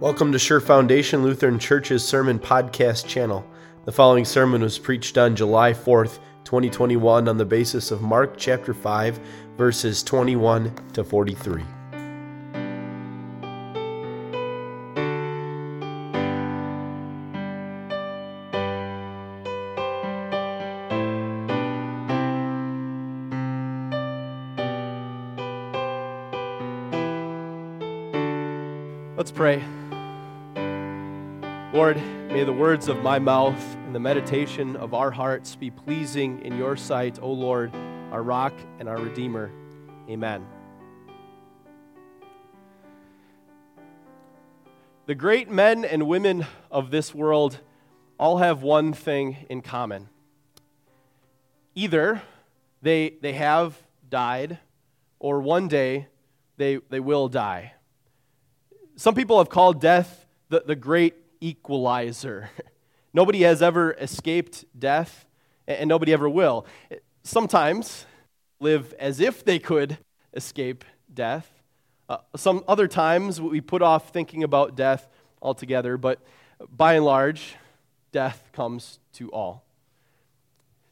Welcome to Sure Foundation Lutheran Church's Sermon Podcast channel. The following sermon was preached on July 4th, 2021, on the basis of Mark chapter 5, verses 21 to 43. May the words of my mouth and the meditation of our hearts be pleasing in your sight, O Lord, our rock and our redeemer. Amen. The great men and women of this world all have one thing in common. Either they, they have died, or one day they, they will die. Some people have called death the, the great equalizer. Nobody has ever escaped death, and nobody ever will. Sometimes live as if they could escape death. Uh, some other times we put off thinking about death altogether, but by and large, death comes to all.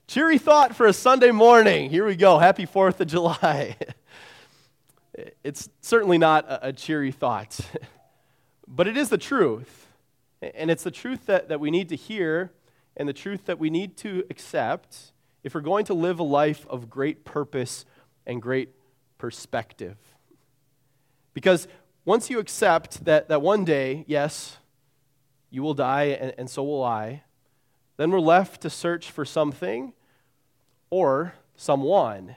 Cheery thought for a Sunday morning. Here we go. Happy 4th of July. it's certainly not a, a cheery thought. But it is the truth. And it's the truth that, that we need to hear and the truth that we need to accept if we're going to live a life of great purpose and great perspective. Because once you accept that, that one day, yes, you will die and, and so will I, then we're left to search for something or someone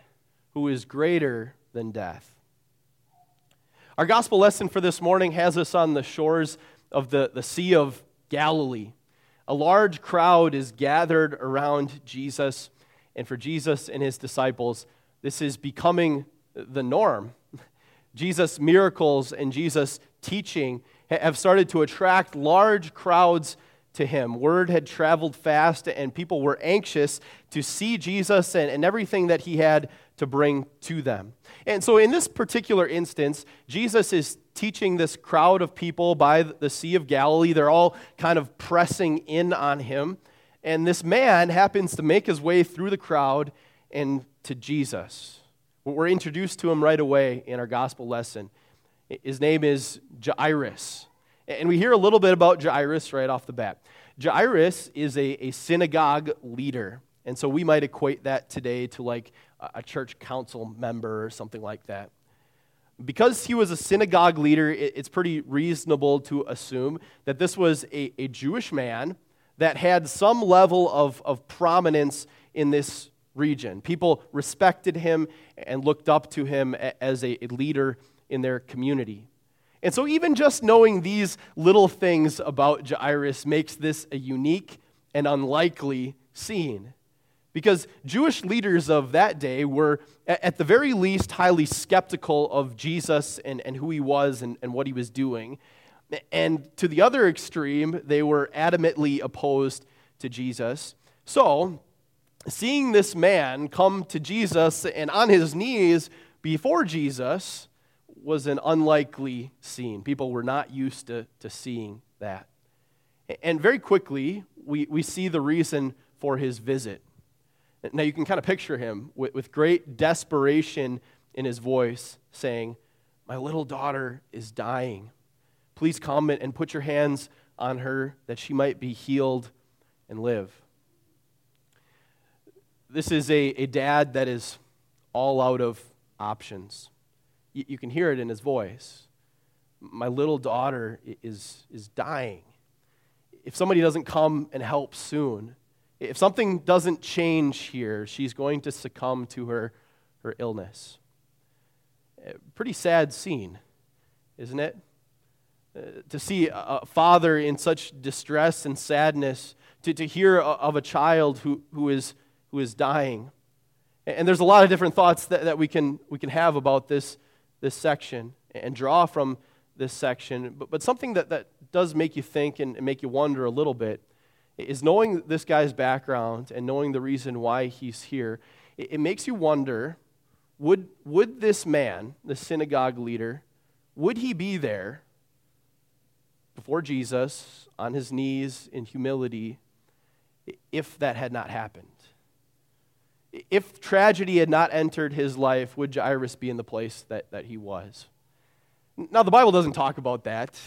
who is greater than death. Our gospel lesson for this morning has us on the shores of the, the Sea of Galilee. A large crowd is gathered around Jesus, and for Jesus and his disciples, this is becoming the norm. Jesus' miracles and Jesus' teaching have started to attract large crowds to him. Word had traveled fast, and people were anxious to see Jesus and, and everything that he had to bring to them. And so, in this particular instance, Jesus is teaching this crowd of people by the Sea of Galilee. They're all kind of pressing in on him. And this man happens to make his way through the crowd and to Jesus. We're introduced to him right away in our gospel lesson. His name is Jairus. And we hear a little bit about Jairus right off the bat. Jairus is a, a synagogue leader. And so we might equate that today to like a church council member or something like that. Because he was a synagogue leader, it's pretty reasonable to assume that this was a, a Jewish man that had some level of, of prominence in this region. People respected him and looked up to him as a, a leader in their community. And so, even just knowing these little things about Jairus makes this a unique and unlikely scene. Because Jewish leaders of that day were, at the very least, highly skeptical of Jesus and, and who he was and, and what he was doing. And to the other extreme, they were adamantly opposed to Jesus. So, seeing this man come to Jesus and on his knees before Jesus was an unlikely scene. People were not used to, to seeing that. And very quickly, we, we see the reason for his visit. Now you can kind of picture him with, with great desperation in his voice saying, My little daughter is dying. Please come and put your hands on her that she might be healed and live. This is a, a dad that is all out of options. You, you can hear it in his voice. My little daughter is, is dying. If somebody doesn't come and help soon, if something doesn't change here, she's going to succumb to her, her illness. Pretty sad scene, isn't it? Uh, to see a, father in such distress and sadness, to, to hear of a child who, who, is, who is dying. And there's a lot of different thoughts that, that we, can, we can have about this, this section and draw from this section. But, but something that, that does make you think and make you wonder a little bit is knowing this guy's background and knowing the reason why he's here, it, it makes you wonder would, would this man, the synagogue leader, would he be there before Jesus on his knees in humility if that had not happened. If tragedy had not entered his life, would Jairus be in the place that, that he was? Now, the Bible doesn't talk about that,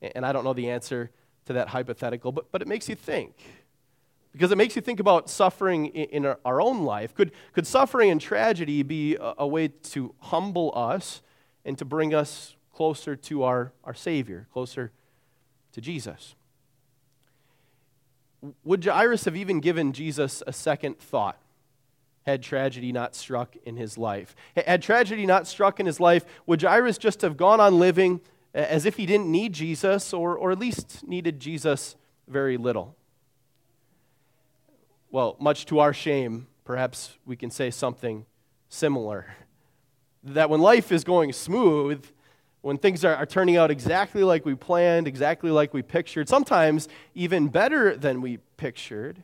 and I don't know the answer to that hypothetical, but, but it makes you think. Because it makes you think about suffering in, in our own life. Could, could suffering and tragedy be a, a way to humble us and to bring us closer to our, our Savior, closer to Jesus? Would Jairus have even given Jesus a second thought had tragedy not struck in his life? Had tragedy not struck in his life, would Jairus just have gone on living as if he didn't need Jesus, or, or at least needed Jesus very little? Well, much to our shame, perhaps we can say something similar. That when life is going smooth, when things are, are, turning out exactly like we planned, exactly like we pictured, sometimes even better than we pictured.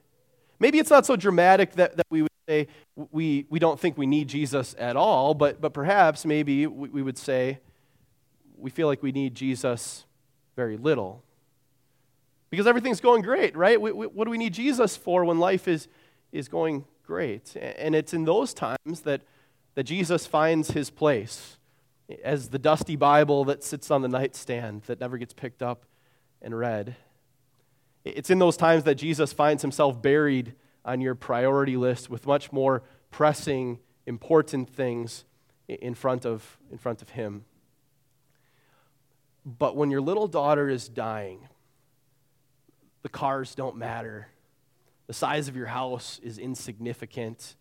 Maybe it's not so dramatic that, that we would say we, we don't think we need Jesus at all, but, but perhaps maybe we, we would say we feel like we need Jesus very little. Because everything's going great, right? We, we, what do we need Jesus for when life is, is going great? And it's in those times that, that Jesus finds his place as the dusty Bible that sits on the nightstand that never gets picked up and read. It's in those times that Jesus finds himself buried on your priority list with much more pressing, important things in front of, in front of him. But when your little daughter is dying, the cars don't matter. The size of your house is insignificant.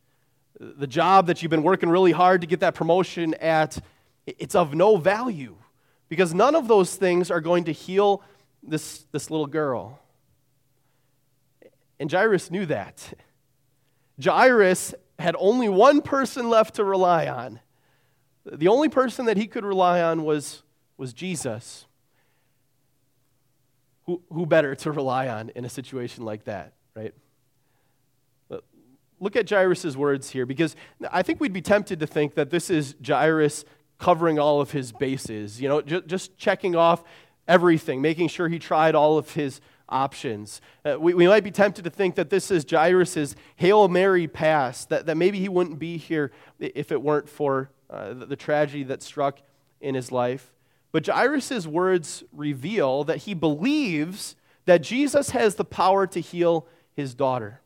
The job that you've been working really hard to get that promotion at it's of no value because none of those things are going to heal this, this little girl. And Jairus knew that. Jairus had only one person left to rely on. The only person that he could rely on was, was Jesus. Who, who better to rely on in a situation like that, right? Look at Jairus' words here because I think we'd be tempted to think that this is Jairus covering all of his bases, you know, just, just checking off everything, making sure he tried all of his options. Uh, we, we might be tempted to think that this is Jairus' Hail Mary pass, that, that maybe he wouldn't be here if it weren't for uh, the, the tragedy that struck in his life. But Jairus' words reveal that he believes that Jesus has the power to heal his daughter.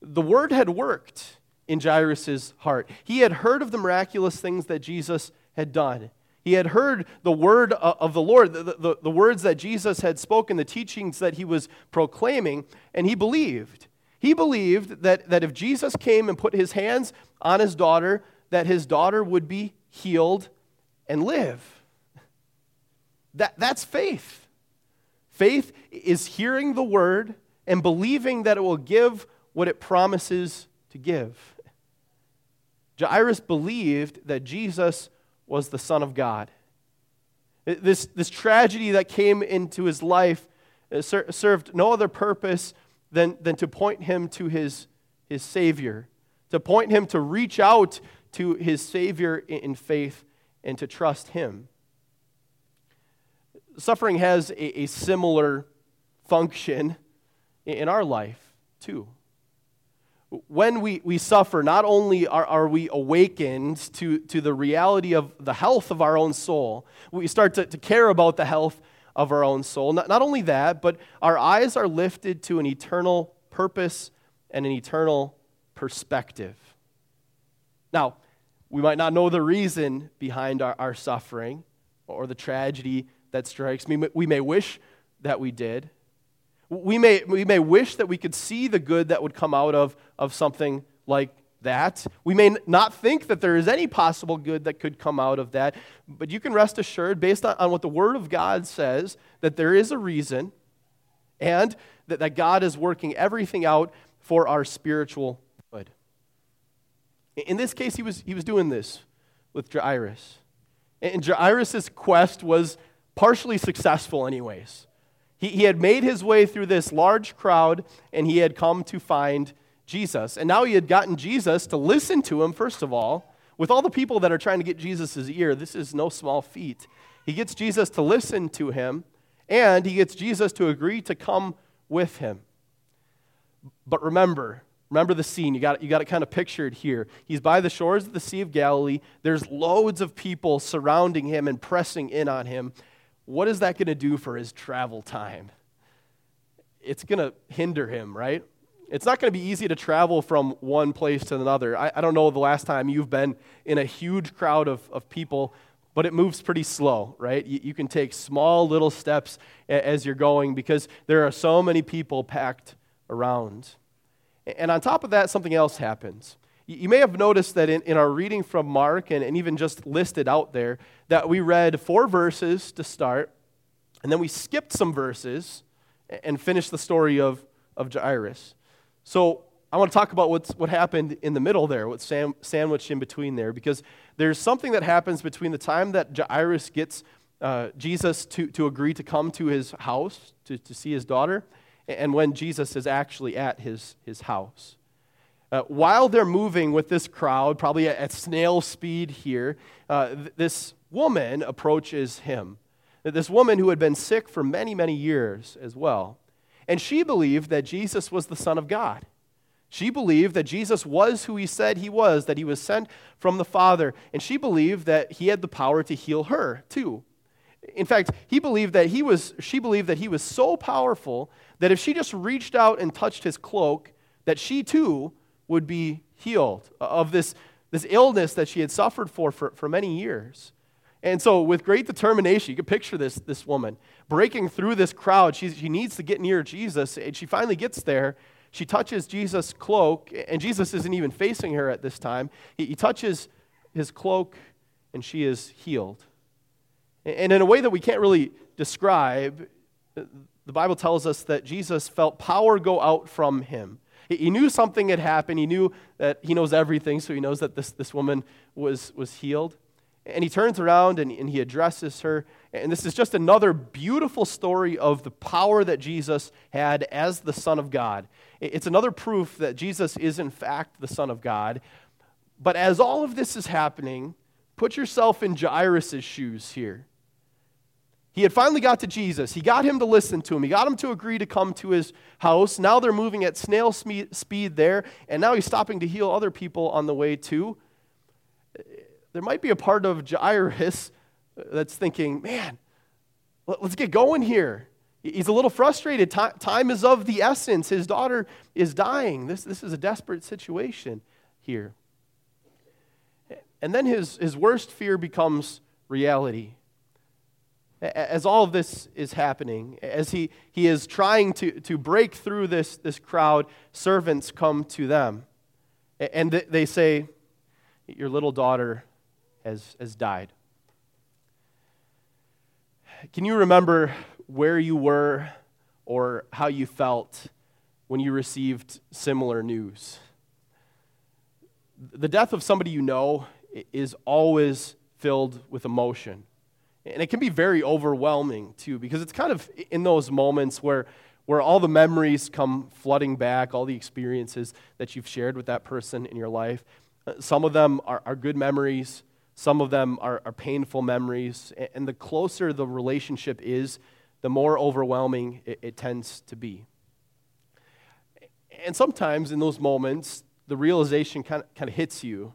The word had worked in Jairus' heart. He had heard of the miraculous things that Jesus had done. He had heard the word of the Lord, the, the, the, words that Jesus had spoken, the teachings that he was proclaiming, and he believed. He believed that, that if Jesus came and put his hands on his daughter, that his daughter would be healed and live. That, that's faith. Faith is hearing the word and believing that it will give what it promises to give. Jairus believed that Jesus was the Son of God. This, this tragedy that came into his life uh, served no other purpose than, than to point him to his, his Savior, to point him to reach out to his Savior in faith and to trust him. Suffering has a, a similar function in our life, too when we, we suffer, not only are, are we awakened to, to the reality of the health of our own soul, we start to, to care about the health of our own soul. Not, not only that, but our eyes are lifted to an eternal purpose and an eternal perspective. Now, we might not know the reason behind our, our suffering or the tragedy that strikes me. We may wish that we did. We may, we may wish that we could see the good that would come out of, of something like that. We may not think that there is any possible good that could come out of that, but you can rest assured, based on, on what the Word of God says, that there is a reason and that, that God is working everything out for our spiritual. In this case, he was, he was doing this with Jairus. And Jairus' quest was partially successful, anyways. He, he had made his way through this large crowd and he had come to find Jesus. And now he had gotten Jesus to listen to him, first of all. With all the people that are trying to get Jesus' ear, this is no small feat. He gets Jesus to listen to him, and he gets Jesus to agree to come with him. But remember, remember the scene. You got, you got it kind of pictured here. He's by the shores of the Sea of Galilee. There's loads of people surrounding him and pressing in on him. What is that going to do for his travel time? It's going to hinder him, right? It's not going to be easy to travel from one place to another. I, I don't know the last time you've been in a huge crowd of, of people, but it moves pretty slow, right? You, you can take small little steps as you're going because there are so many people packed around. And on top of that, something else happens. You may have noticed that in, in our reading from Mark and, and even just listed out there, that we read four verses to start, and then we skipped some verses and finished the story of, of Jairus. So I want to talk about what's, what happened in the middle there, what's sam- sandwiched in between there, because there's something that happens between the time that Jairus gets uh, Jesus to, to agree to come to his house to, to see his daughter, and when Jesus is actually at his, his house. Uh, while they're moving with this crowd, probably at, at snail speed here, uh, th- this woman approaches him. This woman who had been sick for many, many years as well. And she believed that Jesus was the Son of God. She believed that Jesus was who he said he was, that he was sent from the Father. And she believed that he had the power to heal her, too. In fact, he believed that he was, she believed that he was so powerful that if she just reached out and touched his cloak, that she too would be healed of this, this illness that she had suffered for, for for many years. And so, with great determination, you can picture this, this woman breaking through this crowd. She, she needs to get near Jesus, and she finally gets there. She touches Jesus' cloak, and Jesus isn't even facing her at this time. He, he touches his cloak, and she is healed. And in a way that we can't really describe, the Bible tells us that Jesus felt power go out from him. He knew something had happened. He knew that he knows everything, so he knows that this, this woman was, was healed. And he turns around and, and he addresses her. And this is just another beautiful story of the power that Jesus had as the Son of God. It's another proof that Jesus is, in fact, the Son of God. But as all of this is happening, put yourself in Jairus' shoes here. He had finally got to Jesus. He got him to listen to him. He got him to agree to come to his house. Now they're moving at snail speed there, and now he's stopping to heal other people on the way too there might be a part of Jairus that's thinking, man, let's get going here. He's a little frustrated. Time is of the essence. His daughter is dying. This, this is a desperate situation here. And then his, his worst fear becomes reality. As all of this is happening, as he, he is trying to, to break through this, this crowd, servants come to them. And they say, Your little daughter has, has died. Can you remember where you were or how you felt when you received similar news? The death of somebody you know is always filled with emotion. And it can be very overwhelming too, because it's kind of in those moments where, where all the memories come flooding back, all the experiences that you've shared with that person in your life. Uh, some of them are, are good memories, some of them are, are painful memories. And the closer the relationship is, the more overwhelming it, it tends to be. And sometimes in those moments, the realization kind of, kind of hits you.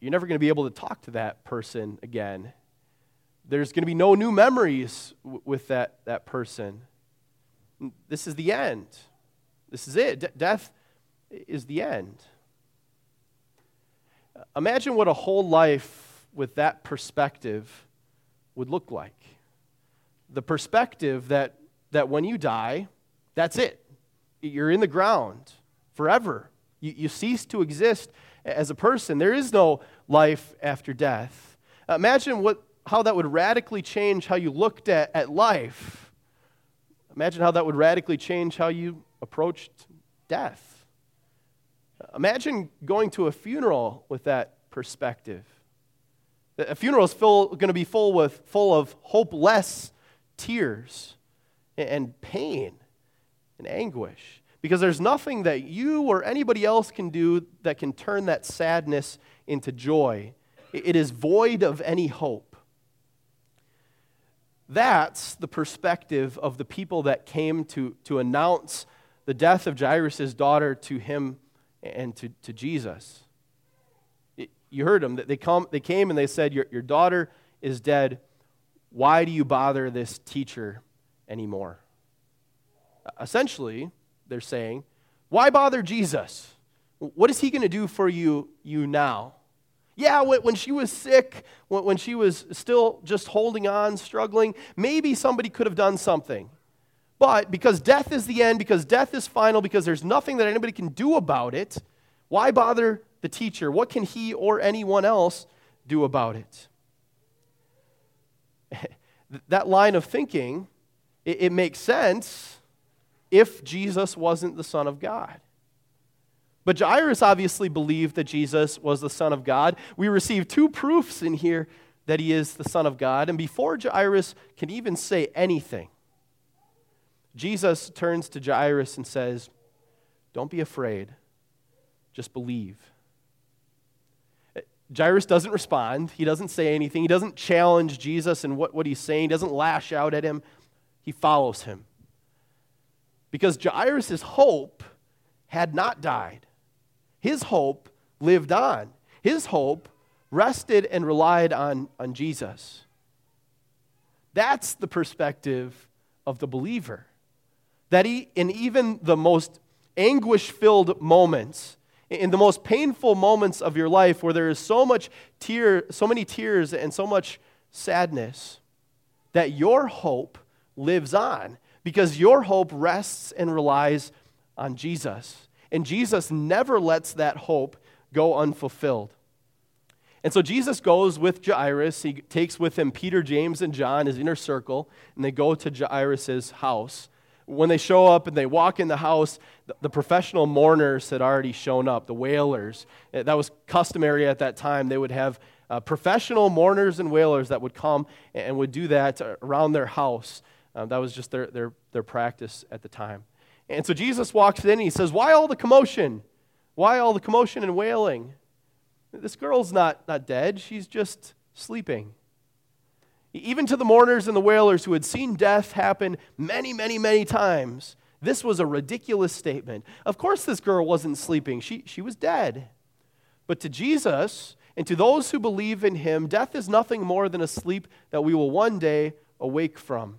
You're never going to be able to talk to that person again. There's going to be no new memories w- with that, that person. This is the end. This is it. D- death is the end. Uh, imagine what a whole life with that perspective would look like. The perspective that, that when you die, that's it. You're in the ground forever. You, you cease to exist as a person. There is no life after death. Imagine what, how that would radically change how you looked at, at life. Imagine how that would radically change how you approached death. Imagine going to a funeral with that perspective. A funeral is going to be full, with, full of hopeless tears and pain and anguish because there's nothing that you or anybody else can do that can turn that sadness into joy. It is void of any hope. That's the perspective of the people that came to, to announce the death of Jairus' daughter to him and to, to Jesus. You heard them. They, come, they came and they said, your, your daughter is dead. Why do you bother this teacher anymore? Essentially, they're saying, Why bother Jesus? What is he going to do for you, you now? Yeah, when she was sick, when she was still just holding on, struggling, maybe somebody could have done something. But because death is the end, because death is final, because there's nothing that anybody can do about it, why bother the teacher? What can he or anyone else do about it? that line of thinking, it, it makes sense if Jesus wasn't the Son of God. But Jairus obviously believed that Jesus was the Son of God. We receive two proofs in here that he is the Son of God. And before Jairus can even say anything, Jesus turns to Jairus and says, Don't be afraid, just believe. Jairus doesn't respond. He doesn't say anything. He doesn't challenge Jesus and what, what he's saying. He doesn't lash out at him. He follows him. Because Jairus' hope had not died. His hope lived on. His hope rested and relied on, on Jesus. That's the perspective of the believer. That he, in even the most anguish filled moments, in the most painful moments of your life where there is so much tear, so many tears and so much sadness, that your hope lives on because your hope rests and relies on Jesus. And Jesus never lets that hope go unfulfilled. And so Jesus goes with Jairus. He takes with him Peter, James, and John, his inner circle, and they go to Jairus' house. When they show up and they walk in the house, the, professional mourners had already shown up, the wailers. Eh, that was customary at that time. They would have uh, professional mourners and wailers that would come and would do that around their house. Uh, that was just their, their, their practice at the time. And so Jesus walks in and he says, Why all the commotion? Why all the commotion and wailing? This girl's not, not dead, she's just sleeping. Even to the mourners and the wailers who had seen death happen many, many, many times, this was a ridiculous statement. Of course, this girl wasn't sleeping, she, she was dead. But to Jesus and to those who believe in him, death is nothing more than a sleep that we will one day awake from.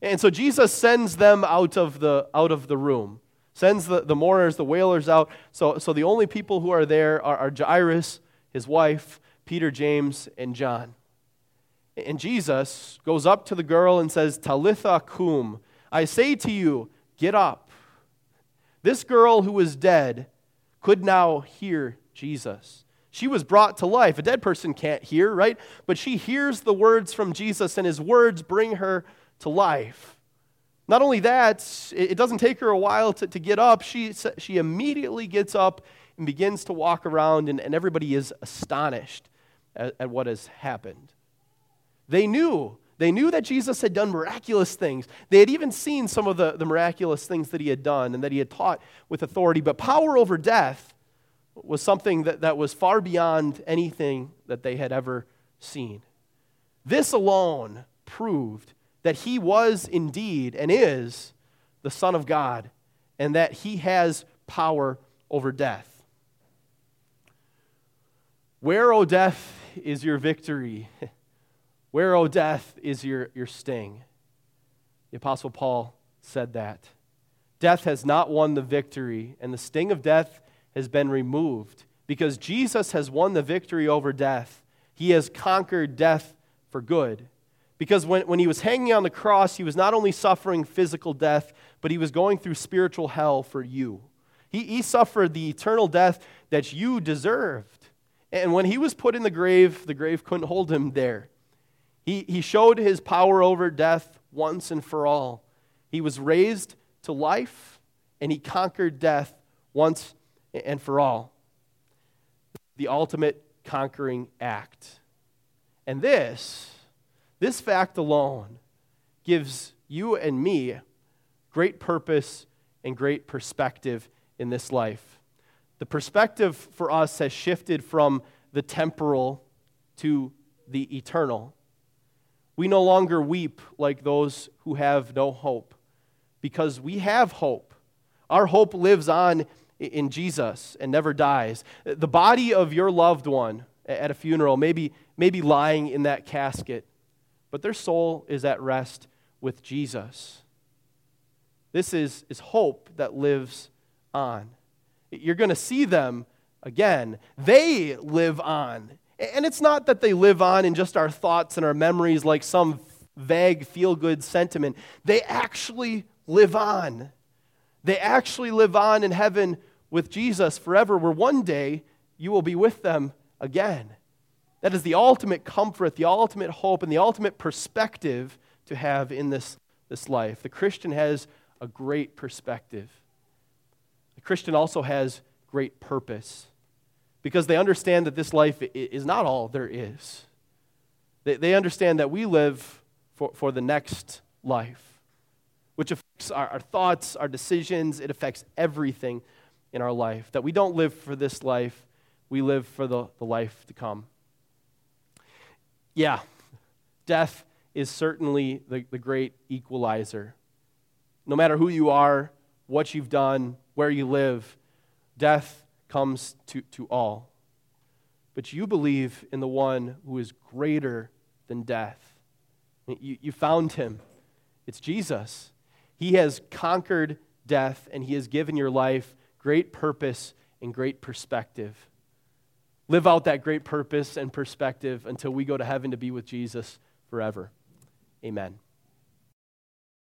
And so Jesus sends them out of the, out of the room, sends the, the mourners, the wailers out. So, so the only people who are there are, are Jairus, his wife, Peter, James, and John. And Jesus goes up to the girl and says, Talitha cum, I say to you, get up. This girl who was dead could now hear Jesus. She was brought to life. A dead person can't hear, right? But she hears the words from Jesus, and his words bring her to life. Not only that, it doesn't take her a while to, to get up. She, she immediately gets up and begins to walk around, and, and everybody is astonished at, at what has happened. They knew. They knew that Jesus had done miraculous things. They had even seen some of the, the miraculous things that he had done and that he had taught with authority. But power over death was something that, that was far beyond anything that they had ever seen. This alone proved that he was indeed and is the Son of God and that he has power over death. Where, O death, is your victory? Where, O death, is your, your sting? The Apostle Paul said that. Death has not won the victory, and the sting of death has been removed because Jesus has won the victory over death. He has conquered death for good. Because when, when he was hanging on the cross, he was not only suffering physical death, but he was going through spiritual hell for you. He, he suffered the eternal death that you deserved. And when he was put in the grave, the grave couldn't hold him there. He, he showed his power over death once and for all. He was raised to life, and he conquered death once and for all. The ultimate conquering act. And this this fact alone gives you and me great purpose and great perspective in this life. The perspective for us has shifted from the temporal to the eternal. We no longer weep like those who have no hope because we have hope. Our hope lives on in Jesus and never dies. The body of your loved one at a funeral may be, may be lying in that casket, but their soul is at rest with Jesus. This is, is hope that lives on. You're going to see them again. They live on. And it's not that they live on in just our thoughts and our memories like some vague feel good sentiment. They actually live on. They actually live on in heaven with Jesus forever, where one day you will be with them again. That is the ultimate comfort, the ultimate hope, and the ultimate perspective to have in this, this life. The Christian has a great perspective. The Christian also has great purpose because they understand that this life is not all there is. They, they understand that we live for, for the next life, which affects our, our thoughts, our decisions, it affects everything in our life. That we don't live for this life, we live for the, the life to come. Yeah, death is certainly the, the great equalizer. No matter who you are, what you've done, where you live, death comes to, to all. But you believe in the one who is greater than death. You, you found him. It's Jesus. He has conquered death, and he has given your life great purpose and great perspective. Live out that great purpose and perspective until we go to heaven to be with Jesus forever. Amen.